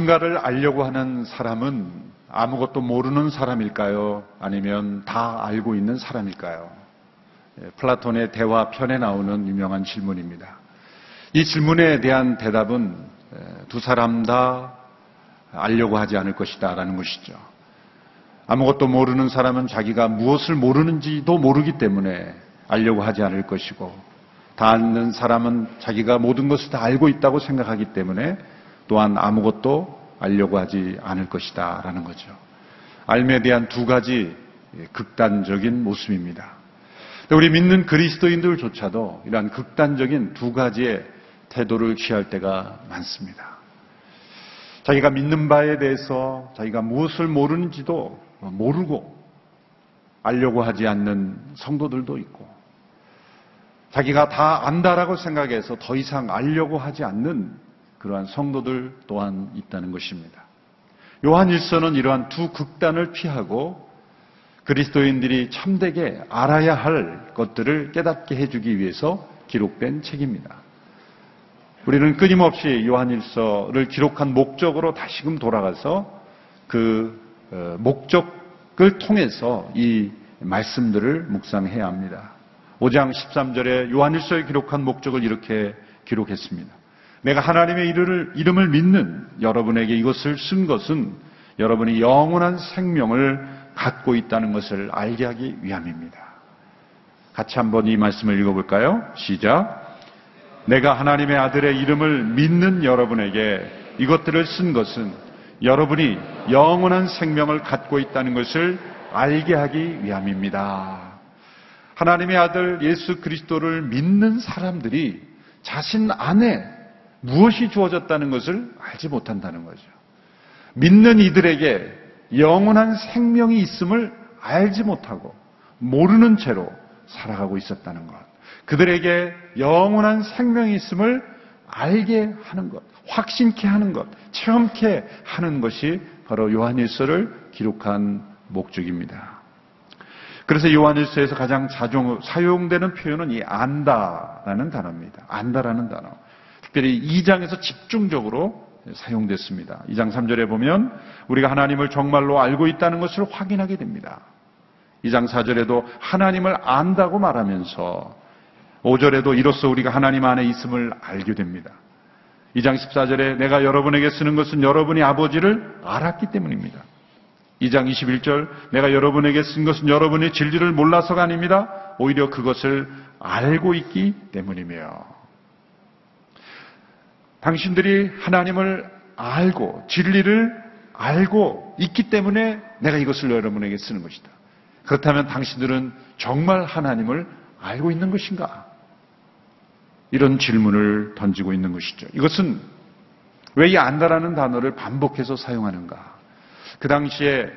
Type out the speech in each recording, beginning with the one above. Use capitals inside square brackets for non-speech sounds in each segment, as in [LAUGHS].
무엇인가를 알려고 하는 사람은 아무것도 모르는 사람일까요? 아니면 다 알고 있는 사람일까요? 예, 플라톤의 대화 편에 나오는 유명한 질문입니다. 이 질문에 대한 대답은 두 사람 다 알려고 하지 않을 것이다 라는 것이죠. 아무것도 모르는 사람은 자기가 무엇을 모르는지도 모르기 때문에 알려고 하지 않을 것이고 다 아는 사람은 자기가 모든 것을 다 알고 있다고 생각하기 때문에 또한 아무것도 알려고 하지 않을 것이다 라는 거죠. 알에 대한 두 가지 극단적인 모습입니다. 우리 믿는 그리스도인들조차도 이러한 극단적인 두 가지의 태도를 취할 때가 많습니다. 자기가 믿는 바에 대해서 자기가 무엇을 모르는지도 모르고 알려고 하지 않는 성도들도 있고 자기가 다 안다라고 생각해서 더 이상 알려고 하지 않는 그러한 성도들 또한 있다는 것입니다. 요한 일서는 이러한 두 극단을 피하고 그리스도인들이 참되게 알아야 할 것들을 깨닫게 해주기 위해서 기록된 책입니다. 우리는 끊임없이 요한일서를 기록한 목적으로 다시금 돌아가서 그 어, 목적을 통해서 이 말씀들을 묵상해야 합니다. 5장 13절에 요한일서에 기록한 목적을 이렇게 기록했습니다. 내가 하나님의 이름을, 믿는 여러분에게 이것을 쓴 것은 여러분이 영원한 생명을 갖고 있다는 것을 알게 하기 위함입니다. 같이 한번 이 말씀을 읽어볼까요? 시작. 내가 하나님의 아들의 이름을 믿는 여러분에게 이것들을 쓴 것은 여러분이 영원한 생명을 갖고 있다는 것을 알게 하기 위함입니다. 하나님의 아들 예수 그리스도를 믿는 사람들이 자신 안에 무엇이 주어졌다는 것을 알지 못한다는 거죠. 믿는 이들에게 영원한 생명이 있음을 알지 못하고 모르는 채로 살아가고 있었다는 것. 그들에게 영원한 생명이 있음을 알게 하는 것, 확신케 하는 것, 체험케 하는 것이 바로 요한일서를 기록한 목적입니다. 그래서 요한일서에서 가장 자종, 사용되는 표현은 이 안다라는 단어입니다. 안다라는 단어. 특별히 2장에서 집중적으로 사용됐습니다. 2장 3절에 보면 우리가 하나님을 정말로 알고 있다는 것을 확인하게 됩니다. 2장 4절에도 하나님을 안다고 말하면서 5절에도 이로써 우리가 하나님 안에 있음을 알게 됩니다. 2장 14절에 내가 여러분에게 쓰는 것은 여러분이 아버지를 알았기 때문입니다. 2장 21절 내가 여러분에게 쓴 것은 여러분의 진리를 몰라서가 아닙니다. 오히려 그것을 알고 있기 때문이며 당신들이 하나님을 알고 진리를 알고 있기 때문에 내가 이것을 여러분에게 쓰는 것이다. 그렇다면 당신들은 정말 하나님을 알고 있는 것인가? 이런 질문을 던지고 있는 것이죠. 이것은 왜 이 안다라는 단어를 반복해서 사용하는가? 그 당시에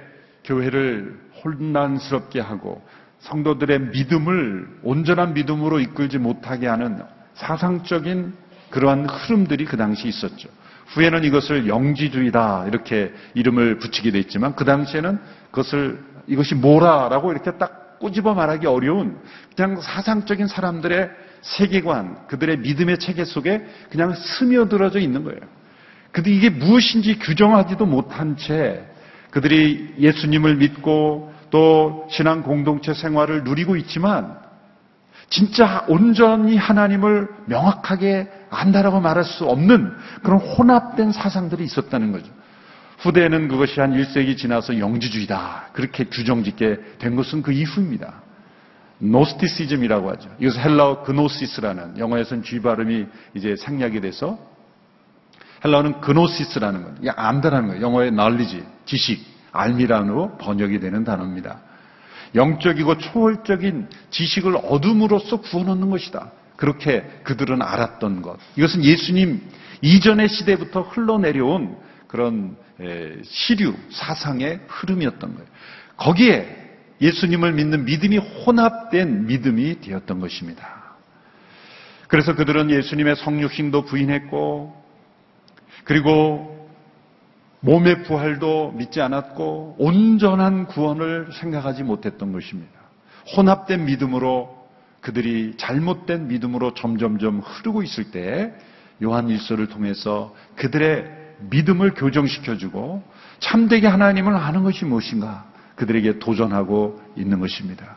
교회를 혼란스럽게 하고 성도들의 믿음을 온전한 믿음으로 이끌지 못하게 하는 사상적인 그러한 흐름들이 그 당시 있었죠. 후에는 이것을 영지주의다 이렇게 이름을 붙이게 됐지만 그 당시에는 그것을 이것이 뭐라라고 이렇게 딱 꼬집어 말하기 어려운 그냥 사상적인 사람들의 세계관, 그들의 믿음의 체계 속에 그냥 스며들어져 있는 거예요. 근데 이게 무엇인지 규정하지도 못한 채 그들이 예수님을 믿고 또 신앙 공동체 생활을 누리고 있지만 진짜 온전히 하나님을 명확하게 안다라고 말할 수 없는 그런 혼합된 사상들이 있었다는 거죠. 후대에는 그것이 한 1세기 지나서 영지주의다. 그렇게 규정 짓게 된 것은 그 이후입니다. 노스티시즘이라고 하죠. 이것은 헬라어 그노시스라는 영어에서는 G 발음이 이제 생략이 돼서 헬라어는 그노시스라는 거예요. 안다라는 거예요. 영어의 knowledge, 지식, 알미란으로 번역이 되는 단어입니다. 영적이고 초월적인 지식을 얻음으로써 구원하는 것이다. 그렇게 그들은 알았던 것. 이것은 예수님 이전의 시대부터 흘러내려온 그런 시류, 사상의 흐름이었던 거예요. 거기에 예수님을 믿는 믿음이 혼합된 믿음이 되었던 것입니다. 그래서 그들은 예수님의 성육신도 부인했고, 그리고 몸의 부활도 믿지 않았고 온전한 구원을 생각하지 못했던 것입니다. 혼합된 믿음으로 그들이 잘못된 믿음으로 점점점 흐르고 있을 때 요한 일서를 통해서 그들의 믿음을 교정시켜주고 참되게 하나님을 아는 것이 무엇인가 그들에게 도전하고 있는 것입니다.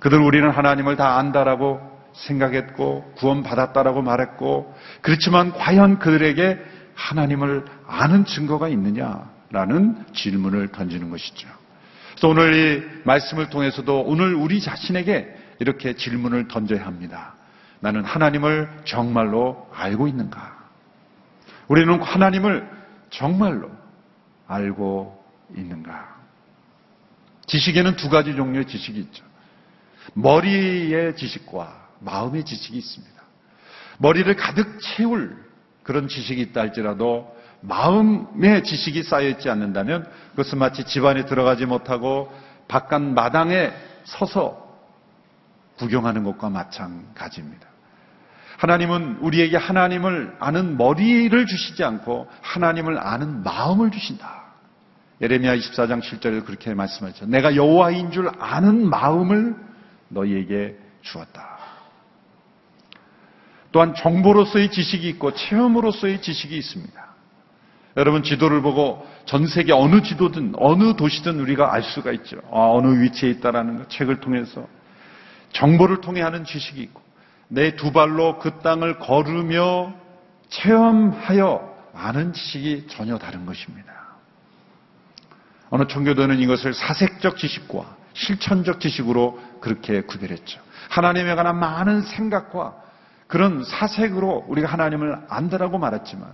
그들 우리는 하나님을 다 안다라고 생각했고 구원받았다라고 말했고 그렇지만 과연 그들에게 하나님을 아는 증거가 있느냐라는 질문을 던지는 것이죠. 그래서 오늘 이 말씀을 통해서도 오늘 우리 자신에게 이렇게 질문을 던져야 합니다. 나는 하나님을 정말로 알고 있는가? 우리는 하나님을 정말로 알고 있는가? 지식에는 두 가지 종류의 지식이 있죠. 머리의 지식과 마음의 지식이 있습니다. 머리를 가득 채울 그런 지식이 있다 할지라도 마음의 지식이 쌓여있지 않는다면 그것은 마치 집안에 들어가지 못하고 바깥 마당에 서서 구경하는 것과 마찬가지입니다. 하나님은 우리에게 하나님을 아는 머리를 주시지 않고 하나님을 아는 마음을 주신다. 예레미야 24장 7절에 그렇게 말씀하죠. 내가 여호와인 줄 아는 마음을 너희에게 주었다. 또한 정보로서의 지식이 있고 체험으로서의 지식이 있습니다. 여러분 지도를 보고 전 세계 어느 지도든 어느 도시든 우리가 알 수가 있죠. 아, 어느 위치에 있다라는 것 책을 통해서 정보를 통해 하는 지식이 있고 내 두 발로 그 땅을 걸으며 체험하여 아는 지식이 전혀 다른 것입니다. 어느 청교도는 이것을 사색적 지식과 실천적 지식으로 그렇게 구별했죠. 하나님에 관한 많은 생각과 그런 사색으로 우리가 하나님을 안다라고 말했지만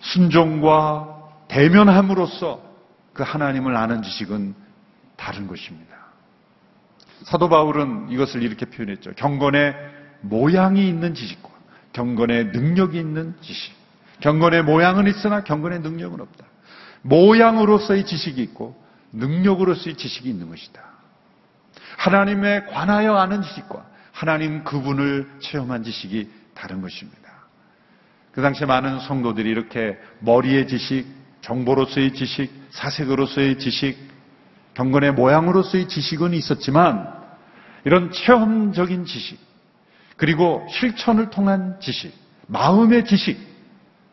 순종과 대면함으로써 그 하나님을 아는 지식은 다른 것입니다. 사도 바울은 이것을 이렇게 표현했죠. 경건의 모양이 있는 지식과 경건의 능력이 있는 지식. 경건의 모양은 있으나 경건의 능력은 없다. 모양으로서의 지식이 있고 능력으로서의 지식이 있는 것이다. 하나님에 관하여 아는 지식과 하나님 그분을 체험한 지식이 다른 것입니다. 그 당시에 많은 성도들이 이렇게 머리의 지식, 정보로서의 지식, 사색으로서의 지식, 경건의 모양으로서의 지식은 있었지만 이런 체험적인 지식, 그리고 실천을 통한 지식, 마음의 지식,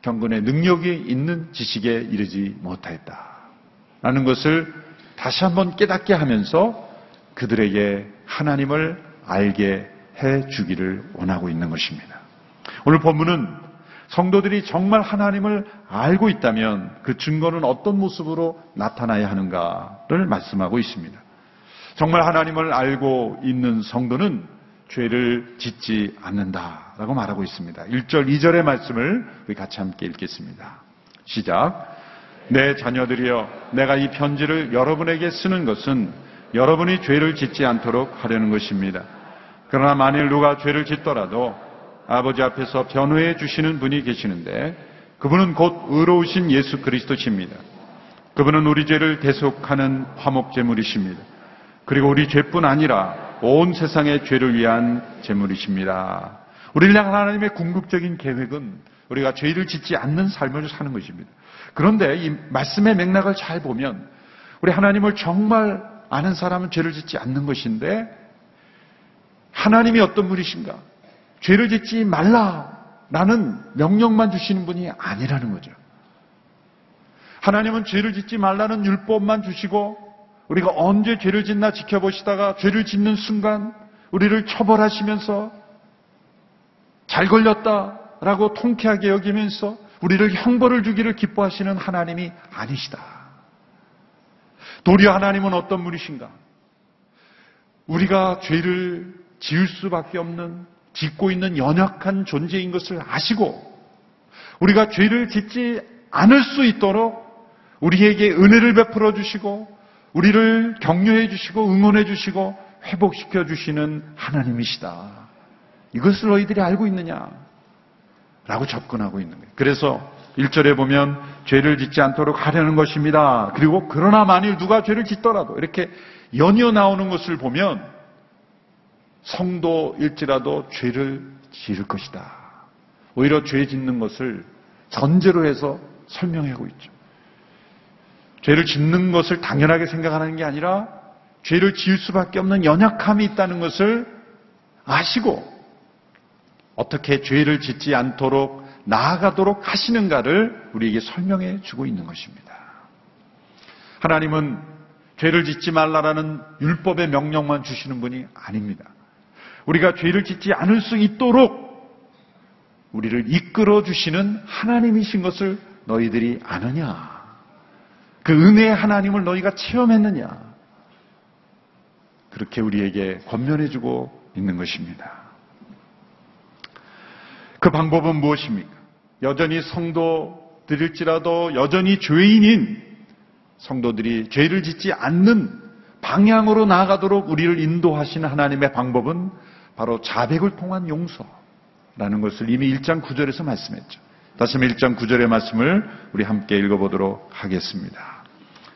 경건의 능력이 있는 지식에 이르지 못하였다. 라는 것을 다시 한번 깨닫게 하면서 그들에게 하나님을 알게 해 주기를 원하고 있는 것입니다. 오늘 본문은 성도들이 정말 하나님을 알고 있다면 그 증거는 어떤 모습으로 나타나야 하는가를 말씀하고 있습니다. 정말 하나님을 알고 있는 성도는 죄를 짓지 않는다라고 말하고 있습니다. 1절, 2절의 말씀을 우리 같이 함께 읽겠습니다. 시작. 내 자녀들이여, 내가 이 편지를 여러분에게 쓰는 것은 여러분이 죄를 짓지 않도록 하려는 것입니다. 그러나 만일 누가 죄를 짓더라도 아버지 앞에서 변호해 주시는 분이 계시는데 그분은 곧 의로우신 예수 그리스도십니다. 그분은 우리 죄를 대속하는 화목제물이십니다. 그리고 우리 죄뿐 아니라 온 세상의 죄를 위한 제물이십니다. 우리를 향한 하나님의 궁극적인 계획은 우리가 죄를 짓지 않는 삶을 사는 것입니다. 그런데 이 말씀의 맥락을 잘 보면 우리 하나님을 정말 아는 사람은 죄를 짓지 않는 것인데 하나님이 어떤 분이신가? 죄를 짓지 말라라는 명령만 주시는 분이 아니라는 거죠. 하나님은 죄를 짓지 말라는 율법만 주시고 우리가 언제 죄를 짓나 지켜보시다가 죄를 짓는 순간 우리를 처벌하시면서 잘 걸렸다라고 통쾌하게 여기면서 우리를 형벌을 주기를 기뻐하시는 하나님이 아니시다. 도리어 하나님은 어떤 분이신가? 우리가 죄를 지을 수밖에 없는 짓고 있는 연약한 존재인 것을 아시고 우리가 죄를 짓지 않을 수 있도록 우리에게 은혜를 베풀어 주시고 우리를 격려해 주시고 응원해 주시고 회복시켜 주시는 하나님이시다. 이것을 너희들이 알고 있느냐? 라고 접근하고 있는 거예요. 그래서 1절에 보면 죄를 짓지 않도록 하려는 것입니다. 그리고 그러나 만일 누가 죄를 짓더라도 이렇게 연이어 나오는 것을 보면 성도일지라도 죄를 지을 것이다. 오히려 죄 짓는 것을 전제로 해서 설명하고 있죠. 죄를 짓는 것을 당연하게 생각하는 게 아니라 죄를 지을 수밖에 없는 연약함이 있다는 것을 아시고 어떻게 죄를 짓지 않도록 나아가도록 하시는가를 우리에게 설명해 주고 있는 것입니다. 하나님은 죄를 짓지 말라라는 율법의 명령만 주시는 분이 아닙니다. 우리가 죄를 짓지 않을 수 있도록 우리를 이끌어 주시는 하나님이신 것을 너희들이 아느냐? 그 은혜의 하나님을 너희가 체험했느냐? 그렇게 우리에게 권면해 주고 있는 것입니다. 그 방법은 무엇입니까? 여전히 성도들일지라도 여전히 죄인인 성도들이 죄를 짓지 않는 방향으로 나아가도록 우리를 인도하시는 하나님의 방법은 바로 자백을 통한 용서라는 것을 이미 1장 9절에서 말씀했죠. 다시 한번 1장 9절의 말씀을 우리 함께 읽어보도록 하겠습니다.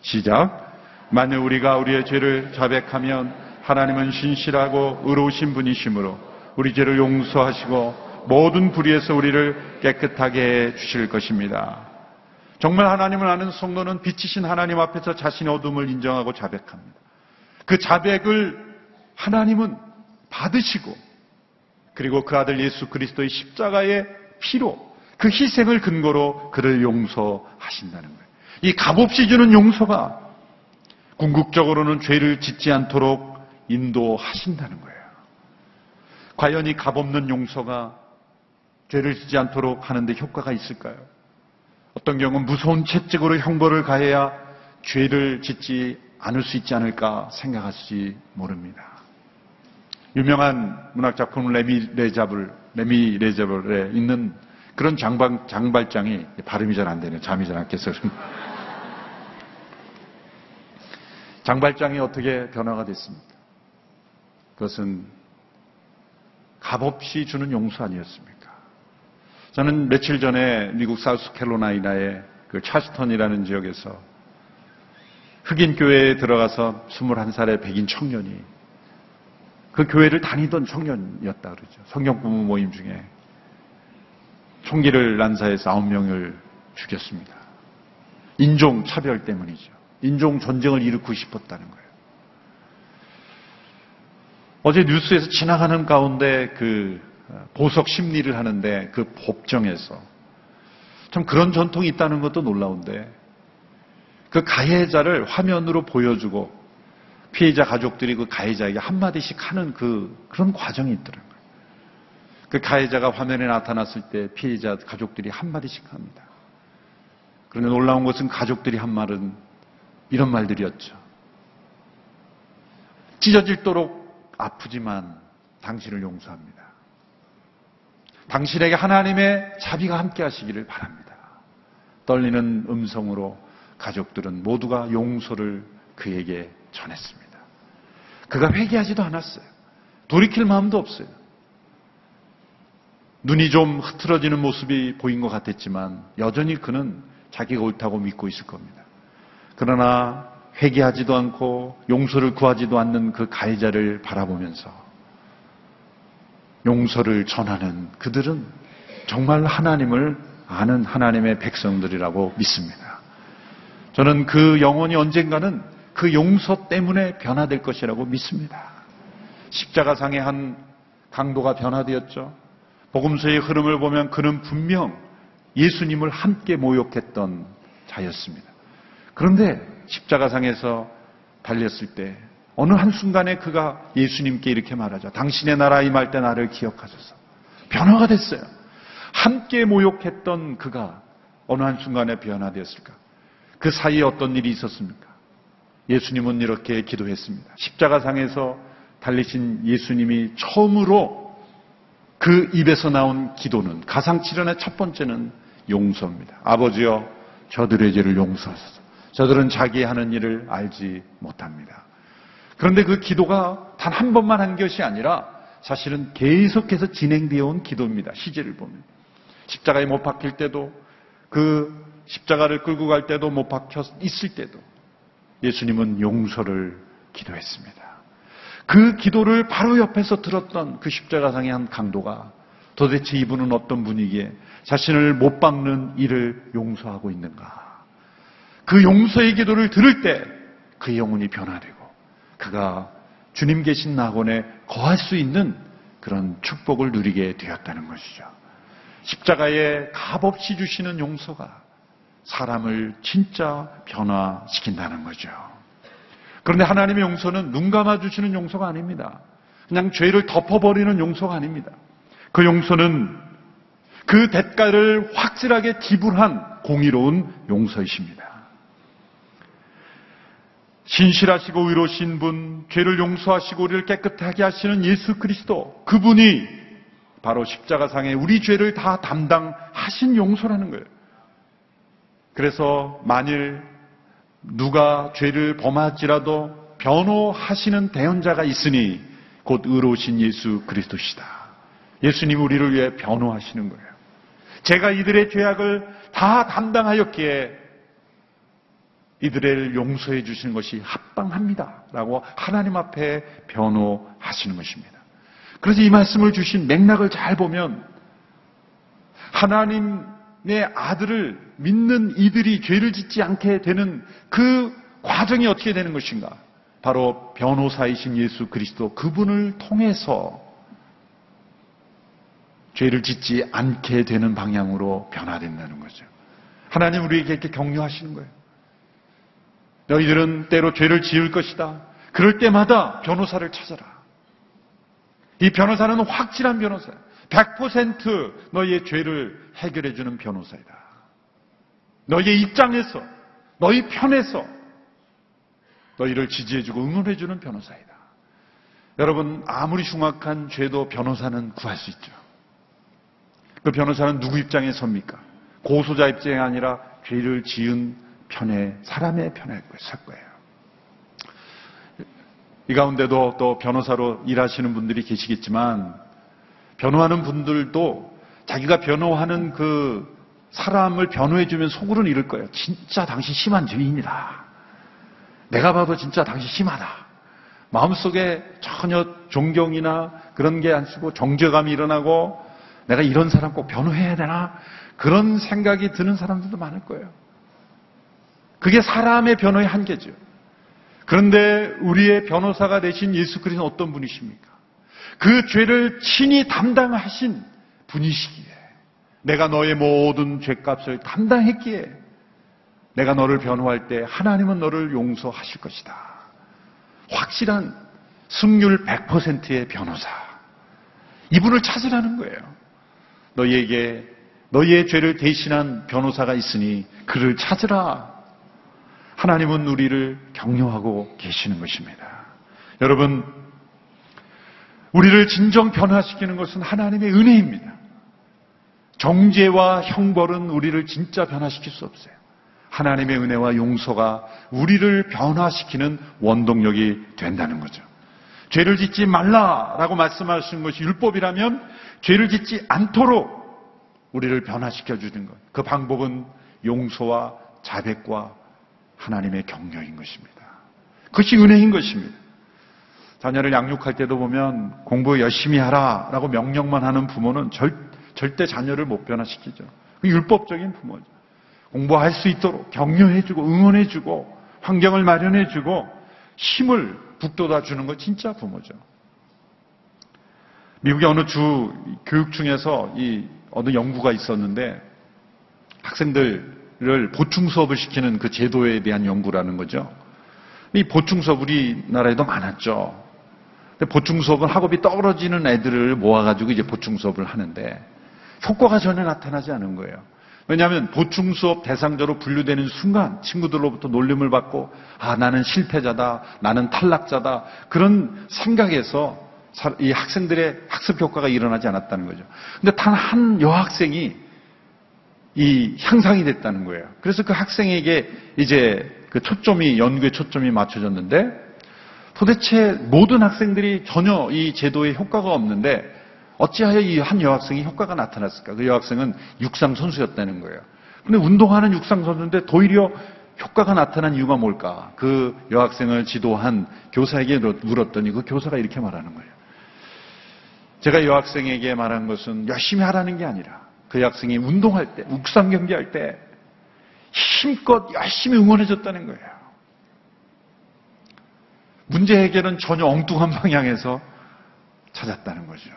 시작. 만일 우리가 우리의 죄를 자백하면 하나님은 신실하고 의로우신 분이시므로 우리 죄를 용서하시고 모든 불의에서 우리를 깨끗하게 해 주실 것입니다. 정말 하나님을 아는 성도는 빛이신 하나님 앞에서 자신의 어둠을 인정하고 자백합니다. 그 자백을 하나님은 받으시고 그리고 그 아들 예수 그리스도의 십자가의 피로 그 희생을 근거로 그를 용서하신다는 거예요. 이 값없이 주는 용서가 궁극적으로는 죄를 짓지 않도록 인도하신다는 거예요. 과연 이 값없는 용서가 죄를 짓지 않도록 하는데 효과가 있을까요? 어떤 경우는 무서운 채찍으로 형벌을 가해야 죄를 짓지 않을 수 있지 않을까 생각할지 모릅니다. 유명한 문학 작품 레미 레자블, 레미 레자블에 있는 그런 장발, 장발장이 발음이 잘 안 되네요. 잠이 잘 안 깨서. [LAUGHS] 장발장이 어떻게 변화가 됐습니까? 그것은 값없이 주는 용서 아니었습니까? 저는 며칠 전에 미국 사우스캐롤라이나의 그 찰스턴이라는 지역에서 흑인 교회에 들어가서 21살의 백인 청년이 그 교회를 다니던 청년이었다 그러죠. 성경 부모 모임 중에 총기를 난사해서 9명을 죽였습니다. 인종 차별 때문이죠. 인종 전쟁을 일으키고 싶었다는 거예요. 어제 뉴스에서 지나가는 가운데 그 보석 심리를 하는데 그 법정에서 참 그런 전통이 있다는 것도 놀라운데 그 가해자를 화면으로 보여주고 피해자 가족들이 그 가해자에게 한마디씩 하는 그, 그런 과정이 있더라고요. 그 가해자가 화면에 나타났을 때 피해자 가족들이 한마디씩 합니다. 그런데 놀라운 것은 가족들이 한 말은 이런 말들이었죠. 찢어질도록 아프지만 당신을 용서합니다. 당신에게 하나님의 자비가 함께 하시기를 바랍니다. 떨리는 음성으로 가족들은 모두가 용서를 그에게 전했습니다. 그가 회개하지도 않았어요. 돌이킬 마음도 없어요. 눈이 좀 흐트러지는 모습이 보인 것 같았지만 여전히 그는 자기가 옳다고 믿고 있을 겁니다. 그러나 회개하지도 않고 용서를 구하지도 않는 그 가해자를 바라보면서 용서를 전하는 그들은 정말 하나님을 아는 하나님의 백성들이라고 믿습니다. 저는 그 영혼이 언젠가는 그 용서 때문에 변화될 것이라고 믿습니다. 십자가상의 한 강도가 변화되었죠. 복음서의 흐름을 보면 그는 분명 예수님을 함께 모욕했던 자였습니다. 그런데 십자가상에서 달렸을 때 어느 한순간에 그가 예수님께 이렇게 말하죠. 당신의 나라 임할 때 나를 기억하소서. 변화가 됐어요. 함께 모욕했던 그가 어느 한순간에 변화되었을까? 그 사이에 어떤 일이 있었습니까? 예수님은 이렇게 기도했습니다. 십자가상에서 달리신 예수님이 처음으로 그 입에서 나온 기도는 가상치련의 첫 번째는 용서입니다. 아버지여 저들의 죄를 용서하소서. 저들은 자기 하는 일을 알지 못합니다. 그런데 그 기도가 단 한 번만 한 것이 아니라 사실은 계속해서 진행되어 온 기도입니다. 시제를 보면. 십자가에 못 박힐 때도 그 십자가를 끌고 갈 때도 못 박혀 있을 때도 예수님은 용서를 기도했습니다. 그 기도를 바로 옆에서 들었던 그 십자가상의 한 강도가 도대체 이분은 어떤 분이기에 자신을 못 박는 일을 용서하고 있는가. 그 용서의 기도를 들을 때 그 영혼이 변화되고 그가 주님 계신 낙원에 거할 수 있는 그런 축복을 누리게 되었다는 것이죠. 십자가에 값없이 주시는 용서가 사람을 진짜 변화시킨다는 거죠. 그런데 하나님의 용서는 눈 감아 주시는 용서가 아닙니다. 그냥 죄를 덮어버리는 용서가 아닙니다. 그 용서는 그 대가를 확실하게 지불한 공의로운 용서이십니다. 신실하시고 의로신 분, 죄를 용서하시고 우리를 깨끗하게 하시는 예수 그리스도, 그분이 바로 십자가상에 우리 죄를 다 담당하신 용서라는 거예요. 그래서 만일 누가 죄를 범할지라도 변호하시는 대언자가 있으니 곧 의로우신 예수 그리스도시다. 예수님 우리를 위해 변호하시는 거예요. 제가 이들의 죄악을 다 담당하였기에 이들을 용서해 주시는 것이 합당합니다. 라고 하나님 앞에 변호하시는 것입니다. 그래서 이 말씀을 주신 맥락을 잘 보면 하나님 의 아들을 믿는 이들이 죄를 짓지 않게 되는 그 과정이 어떻게 되는 것인가? 바로 변호사이신 예수 그리스도 그분을 통해서 죄를 짓지 않게 되는 방향으로 변화된다는 거죠. 하나님 우리에게 이렇게 격려하시는 거예요. 너희들은 때로 죄를 지을 것이다. 그럴 때마다 변호사를 찾아라. 이 변호사는 확실한 변호사야. 100% 너희의 죄를 해결해 주는 변호사이다. 너희의 입장에서, 너희 편에서 너희를 지지해 주고 응원해 주는 변호사이다. 여러분, 아무리 흉악한 죄도 변호사는 구할 수 있죠. 그 변호사는 누구 입장에 섭니까? 고소자 입장이 아니라 죄를 지은 편에, 사람의 편에 설 거예요. 이 가운데도 또 변호사로 일하시는 분들이 계시겠지만, 변호하는 분들도 자기가 변호하는 그 사람을 변호해주면 속으로는 이럴 거예요. 진짜 당신 심한 죄인이다. 내가 봐도 진짜 당신 심하다. 마음속에 전혀 존경이나 그런 게 안 쓰고 정죄감이 일어나고 내가 이런 사람 꼭 변호해야 되나? 그런 생각이 드는 사람들도 많을 거예요. 그게 사람의 변호의 한계죠. 그런데 우리의 변호사가 되신 예수 그리스도는 어떤 분이십니까? 그 죄를 친히 담당하신 분이시기에 내가 너의 모든 죄값을 담당했기에 내가 너를 변호할 때 하나님은 너를 용서하실 것이다. 확실한 승률 100%의 변호사. 이분을 찾으라는 거예요. 너희에게 너희의 죄를 대신한 변호사가 있으니 그를 찾으라. 하나님은 우리를 격려하고 계시는 것입니다. 여러분, 우리를 진정 변화시키는 것은 하나님의 은혜입니다. 정죄와 형벌은 우리를 진짜 변화시킬 수 없어요. 하나님의 은혜와 용서가 우리를 변화시키는 원동력이 된다는 거죠. 죄를 짓지 말라라고 말씀하신 것이 율법이라면 죄를 짓지 않도록 우리를 변화시켜 주는 것. 그 방법은 용서와 자백과 하나님의 격려인 것입니다. 그것이 은혜인 것입니다. 자녀를 양육할 때도 보면 공부 열심히 하라 라고 명령만 하는 부모는 절, 절대 자녀를 못 변화시키죠. 그 율법적인 부모죠. 공부할 수 있도록 격려해주고 응원해주고 환경을 마련해주고 힘을 북돋아 주는 거 진짜 부모죠. 미국의 어느 주 교육 중에서 이 어느 연구가 있었는데 학생들을 보충 수업을 시키는 그 제도에 대한 연구라는 거죠. 이 보충 수업 우리나라에도 많았죠. 보충 수업은 학업이 떨어지는 애들을 모아가지고 이제 보충 수업을 하는데 효과가 전혀 나타나지 않은 거예요. 왜냐하면 보충 수업 대상자로 분류되는 순간 친구들로부터 놀림을 받고 아 나는 실패자다, 나는 탈락자다 그런 생각에서 이 학생들의 학습 효과가 일어나지 않았다는 거죠. 근데 단 한 여학생이 이 향상이 됐다는 거예요. 그래서 그 학생에게 이제 그 초점이 연구의 초점이 맞춰졌는데 도대체 모든 학생들이 전혀 이 제도에 효과가 없는데 어찌하여 이 한 여학생이 효과가 나타났을까? 그 여학생은 육상 선수였다는 거예요. 근데 운동하는 육상 선수인데 도리어 효과가 나타난 이유가 뭘까? 그 여학생을 지도한 교사에게 물었더니 그 교사가 이렇게 말하는 거예요. 제가 여학생에게 말한 것은 열심히 하라는 게 아니라 그 여학생이 운동할 때, 육상 경기할 때 힘껏 열심히 응원해줬다는 거예요. 문제 해결은 전혀 엉뚱한 방향에서 찾았다는 거죠.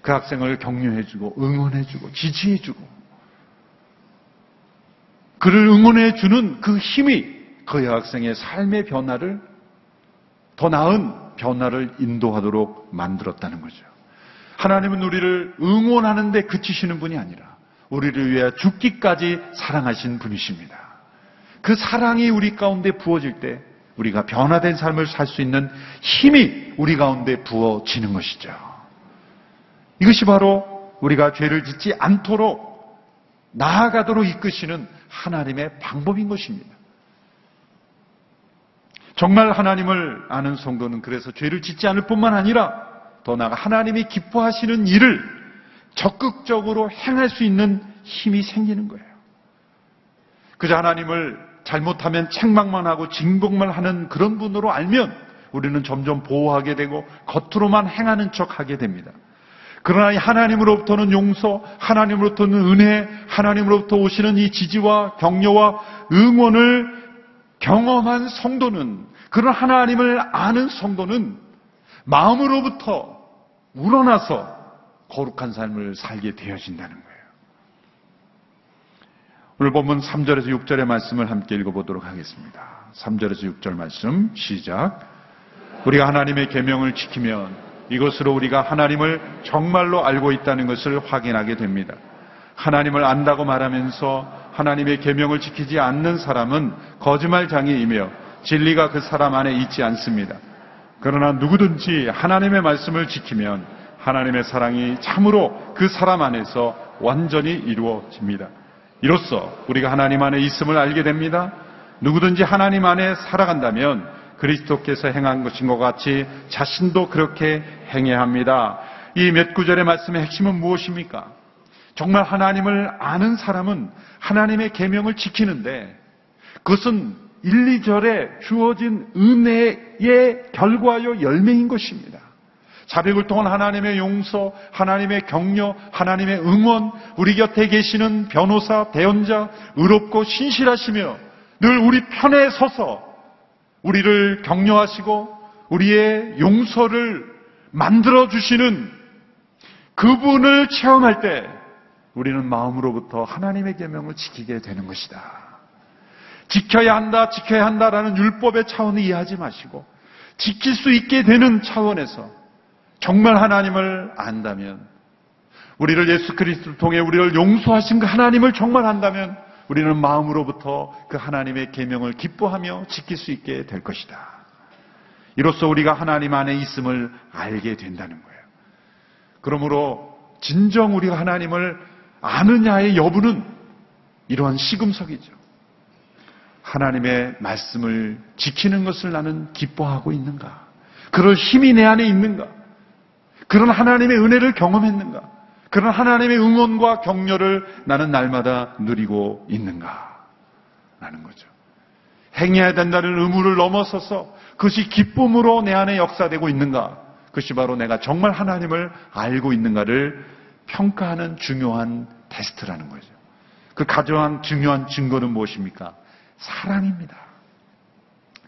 그 학생을 격려해주고 응원해주고 지지해주고 그를 응원해주는 그 힘이 그 여학생의 삶의 변화를 더 나은 변화를 인도하도록 만들었다는 거죠. 하나님은 우리를 응원하는데 그치시는 분이 아니라 우리를 위해 죽기까지 사랑하신 분이십니다. 그 사랑이 우리 가운데 부어질 때 우리가 변화된 삶을 살 수 있는 힘이 우리 가운데 부어지는 것이죠. 이것이 바로 우리가 죄를 짓지 않도록 나아가도록 이끄시는 하나님의 방법인 것입니다. 정말 하나님을 아는 성도는 그래서 죄를 짓지 않을 뿐만 아니라 더 나아가 하나님이 기뻐하시는 일을 적극적으로 행할 수 있는 힘이 생기는 거예요. 그저 하나님을 잘못하면 책망만 하고 징복만 하는 그런 분으로 알면 우리는 점점 보호하게 되고 겉으로만 행하는 척 하게 됩니다. 그러나 하나님으로부터는 용서, 하나님으로부터는 은혜, 하나님으로부터 오시는 이 지지와 격려와 응원을 경험한 성도는, 그런 하나님을 아는 성도는 마음으로부터 우러나서 거룩한 삶을 살게 되어진다는 거예요. 오늘 본문 3절에서 6절의 말씀을 함께 읽어보도록 하겠습니다. 3절에서 6절 말씀 시작. 우리가 하나님의 계명을 지키면 이것으로 우리가 하나님을 정말로 알고 있다는 것을 확인하게 됩니다. 하나님을 안다고 말하면서 하나님의 계명을 지키지 않는 사람은 거짓말장애이며 진리가 그 사람 안에 있지 않습니다. 그러나 누구든지 하나님의 말씀을 지키면 하나님의 사랑이 참으로 그 사람 안에서 완전히 이루어집니다. 이로써 우리가 하나님 안에 있음을 알게 됩니다. 누구든지 하나님 안에 살아간다면 그리스도께서 행한 것인 것 같이 자신도 그렇게 행해야 합니다. 이 몇 구절의 말씀의 핵심은 무엇입니까? 정말 하나님을 아는 사람은 하나님의 계명을 지키는데 그것은 1, 2절에 주어진 은혜의 결과요 열매인 것입니다. 자백을 통한 하나님의 용서, 하나님의 격려, 하나님의 응원, 우리 곁에 계시는 변호사, 대언자, 의롭고 신실하시며 늘 우리 편에 서서 우리를 격려하시고 우리의 용서를 만들어 주시는 그분을 체험할 때 우리는 마음으로부터 하나님의 계명을 지키게 되는 것이다. 지켜야 한다, 지켜야 한다라는 율법의 차원을 이해하지 마시고 지킬 수 있게 되는 차원에서 정말 하나님을 안다면 우리를 예수 그리스도를 통해 우리를 용서하신 그 하나님을 정말 안다면 우리는 마음으로부터 그 하나님의 계명을 기뻐하며 지킬 수 있게 될 것이다. 이로써 우리가 하나님 안에 있음을 알게 된다는 거예요. 그러므로 진정 우리가 하나님을 아느냐의 여부는 이러한 시금석이죠. 하나님의 말씀을 지키는 것을 나는 기뻐하고 있는가? 그럴 힘이 내 안에 있는가? 그런 하나님의 은혜를 경험했는가? 그런 하나님의 응원과 격려를 나는 날마다 누리고 있는가? 라는 거죠. 행해야 된다는 의무를 넘어서서 그것이 기쁨으로 내 안에 역사되고 있는가? 그것이 바로 내가 정말 하나님을 알고 있는가를 평가하는 중요한 테스트라는 거죠. 그 가져한 중요한 증거는 무엇입니까? 사랑입니다.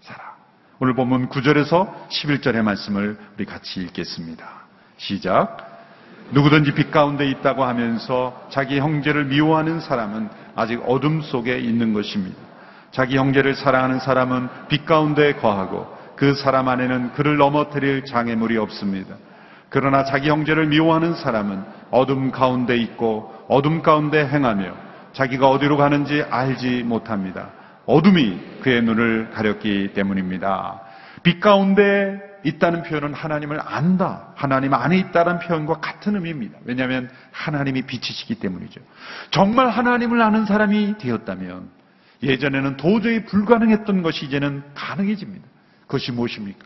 사랑. 오늘 보면 9절에서 11절의 말씀을 우리 같이 읽겠습니다. 시작. 누구든지 빛 가운데 있다고 하면서 자기 형제를 미워하는 사람은 아직 어둠 속에 있는 것입니다. 자기 형제를 사랑하는 사람은 빛 가운데 거하고 그 사람 안에는 그를 넘어뜨릴 장애물이 없습니다. 그러나 자기 형제를 미워하는 사람은 어둠 가운데 있고 어둠 가운데 행하며 자기가 어디로 가는지 알지 못합니다. 어둠이 그의 눈을 가렸기 때문입니다. 빛 가운데 있다는 표현은 하나님을 안다, 하나님 안에 있다는 표현과 같은 의미입니다. 왜냐하면 하나님이 빛이시기 때문이죠. 정말 하나님을 아는 사람이 되었다면 예전에는 도저히 불가능했던 것이 이제는 가능해집니다. 그것이 무엇입니까?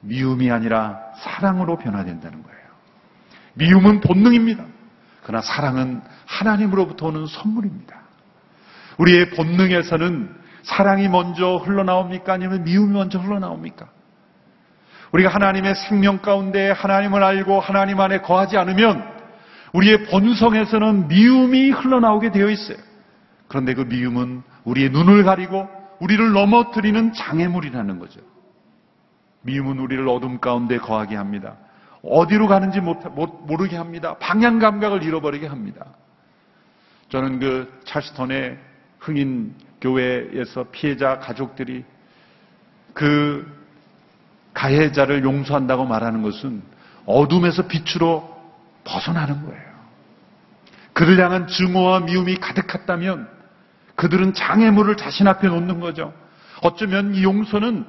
미움이 아니라 사랑으로 변화된다는 거예요. 미움은 본능입니다. 그러나 사랑은 하나님으로부터 오는 선물입니다. 우리의 본능에서는 사랑이 먼저 흘러나옵니까? 아니면 미움이 먼저 흘러나옵니까? 우리가 하나님의 생명 가운데 하나님을 알고 하나님 안에 거하지 않으면 우리의 본성에서는 미움이 흘러나오게 되어 있어요. 그런데 그 미움은 우리의 눈을 가리고 우리를 넘어뜨리는 장애물이라는 거죠. 미움은 우리를 어둠 가운데 거하게 합니다. 어디로 가는지 모르게 합니다. 방향 감각을 잃어버리게 합니다. 저는 그 찰스턴의 흥인 교회에서 피해자 가족들이 그 가해자를 용서한다고 말하는 것은 어둠에서 빛으로 벗어나는 거예요. 그를 향한 증오와 미움이 가득했다면 그들은 장애물을 자신 앞에 놓는 거죠. 어쩌면 이 용서는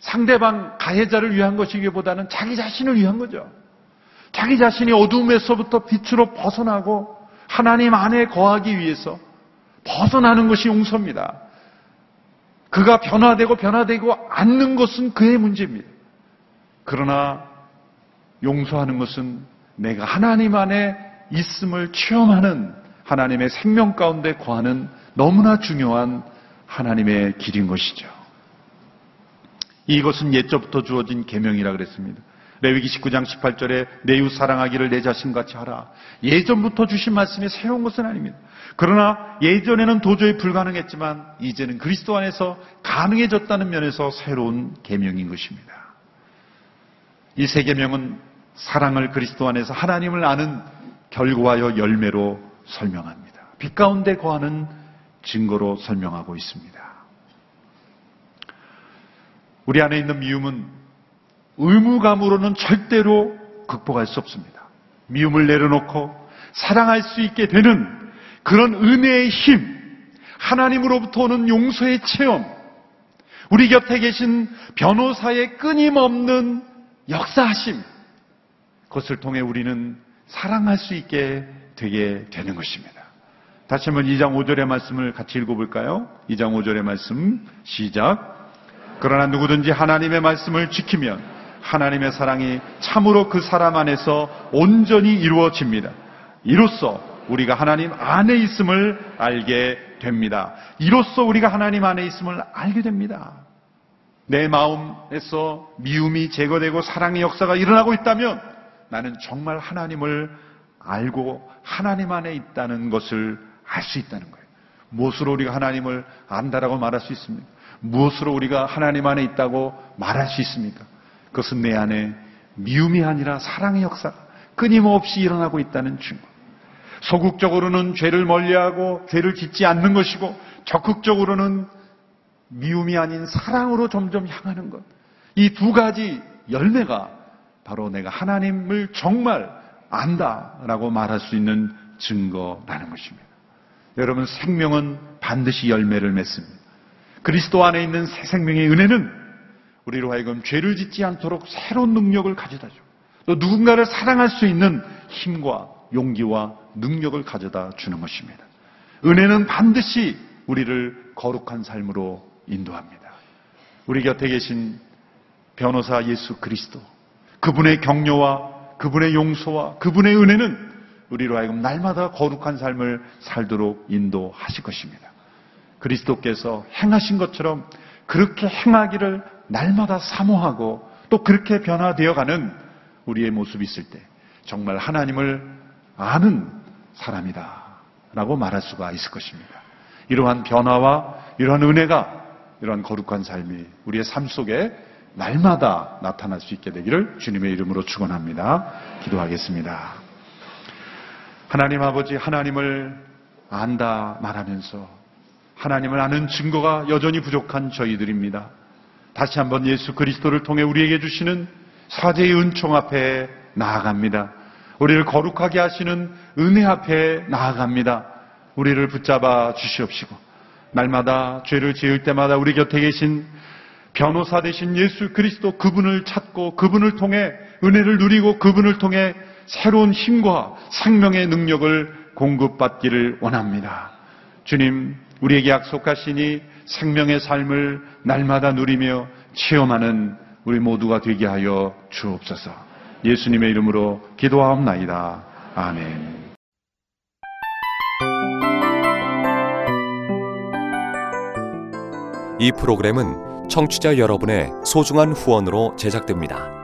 상대방 가해자를 위한 것이기보다는 자기 자신을 위한 거죠. 자기 자신이 어둠에서부터 빛으로 벗어나고 하나님 안에 거하기 위해서 벗어나는 것이 용서입니다. 그가 변화되고 변화되고 않는 것은 그의 문제입니다. 그러나 용서하는 것은 내가 하나님 안에 있음을 체험하는 하나님의 생명 가운데 거하는 너무나 중요한 하나님의 길인 것이죠. 이것은 옛적부터 주어진 계명이라 그랬습니다. 레위기 19장 18절에 내 이웃 사랑하기를 내 자신같이 하라. 예전부터 주신 말씀이 새로운 것은 아닙니다. 그러나 예전에는 도저히 불가능했지만 이제는 그리스도 안에서 가능해졌다는 면에서 새로운 계명인 것입니다. 이 세 계명은 사랑을 그리스도 안에서 하나님을 아는 결과여 열매로 설명합니다. 빛 가운데 거하는 증거로 설명하고 있습니다. 우리 안에 있는 미움은 의무감으로는 절대로 극복할 수 없습니다. 미움을 내려놓고 사랑할 수 있게 되는 그런 은혜의 힘, 하나님으로부터 오는 용서의 체험, 우리 곁에 계신 변호사의 끊임없는 역사하심, 그것을 통해 우리는 사랑할 수 있게 되게 되는 것입니다. 다시 한번 2장 5절의 말씀을 같이 읽어볼까요? 2장 5절의 말씀 시작. 그러나 누구든지 하나님의 말씀을 지키면 하나님의 사랑이 참으로 그 사람 안에서 온전히 이루어집니다. 이로써 우리가 하나님 안에 있음을 알게 됩니다. 이로써 우리가 하나님 안에 있음을 알게 됩니다. 내 마음에서 미움이 제거되고 사랑의 역사가 일어나고 있다면 나는 정말 하나님을 알고 하나님 안에 있다는 것을 알 수 있다는 거예요. 무엇으로 우리가 하나님을 안다라고 말할 수 있습니까? 무엇으로 우리가 하나님 안에 있다고 말할 수 있습니까? 그것은 내 안에 미움이 아니라 사랑의 역사가 끊임없이 일어나고 있다는 증거. 소극적으로는 죄를 멀리하고 죄를 짓지 않는 것이고 적극적으로는 미움이 아닌 사랑으로 점점 향하는 것. 이 두 가지 열매가 바로 내가 하나님을 정말 안다라고 말할 수 있는 증거라는 것입니다. 여러분 생명은 반드시 열매를 맺습니다. 그리스도 안에 있는 새 생명의 은혜는 우리로 하여금 죄를 짓지 않도록 새로운 능력을 가져다 줘. 또 누군가를 사랑할 수 있는 힘과 용기와 능력을 가져다 주는 것입니다. 은혜는 반드시 우리를 거룩한 삶으로 인도합니다. 우리 곁에 계신 변호사 예수 그리스도, 그분의 격려와 그분의 용서와 그분의 은혜는 우리로 하여금 날마다 거룩한 삶을 살도록 인도하실 것입니다. 그리스도께서 행하신 것처럼 그렇게 행하기를 날마다 사모하고 또 그렇게 변화되어가는 우리의 모습이 있을 때 정말 하나님을 아는 사람이다 라고 말할 수가 있을 것입니다. 이러한 변화와 이러한 은혜가 이러한 거룩한 삶이 우리의 삶 속에 날마다 나타날 수 있게 되기를 주님의 이름으로 축원합니다. 기도하겠습니다. 하나님 아버지 하나님을 안다 말하면서 하나님을 아는 증거가 여전히 부족한 저희들입니다. 다시 한번 예수 그리스도를 통해 우리에게 주시는 사제의 은총 앞에 나아갑니다. 우리를 거룩하게 하시는 은혜 앞에 나아갑니다. 우리를 붙잡아 주시옵시고 날마다 죄를 지을 때마다 우리 곁에 계신 변호사 되신 예수 그리스도 그분을 찾고 그분을 통해 은혜를 누리고 그분을 통해 새로운 힘과 생명의 능력을 공급받기를 원합니다. 주님, 우리에게 약속하시니 생명의 삶을 날마다 누리며 체험하는 우리 모두가 되게 하여 주옵소서. 예수님의 이름으로 기도하옵나이다. 아멘. 이 프로그램은 청취자 여러분의 소중한 후원으로 제작됩니다.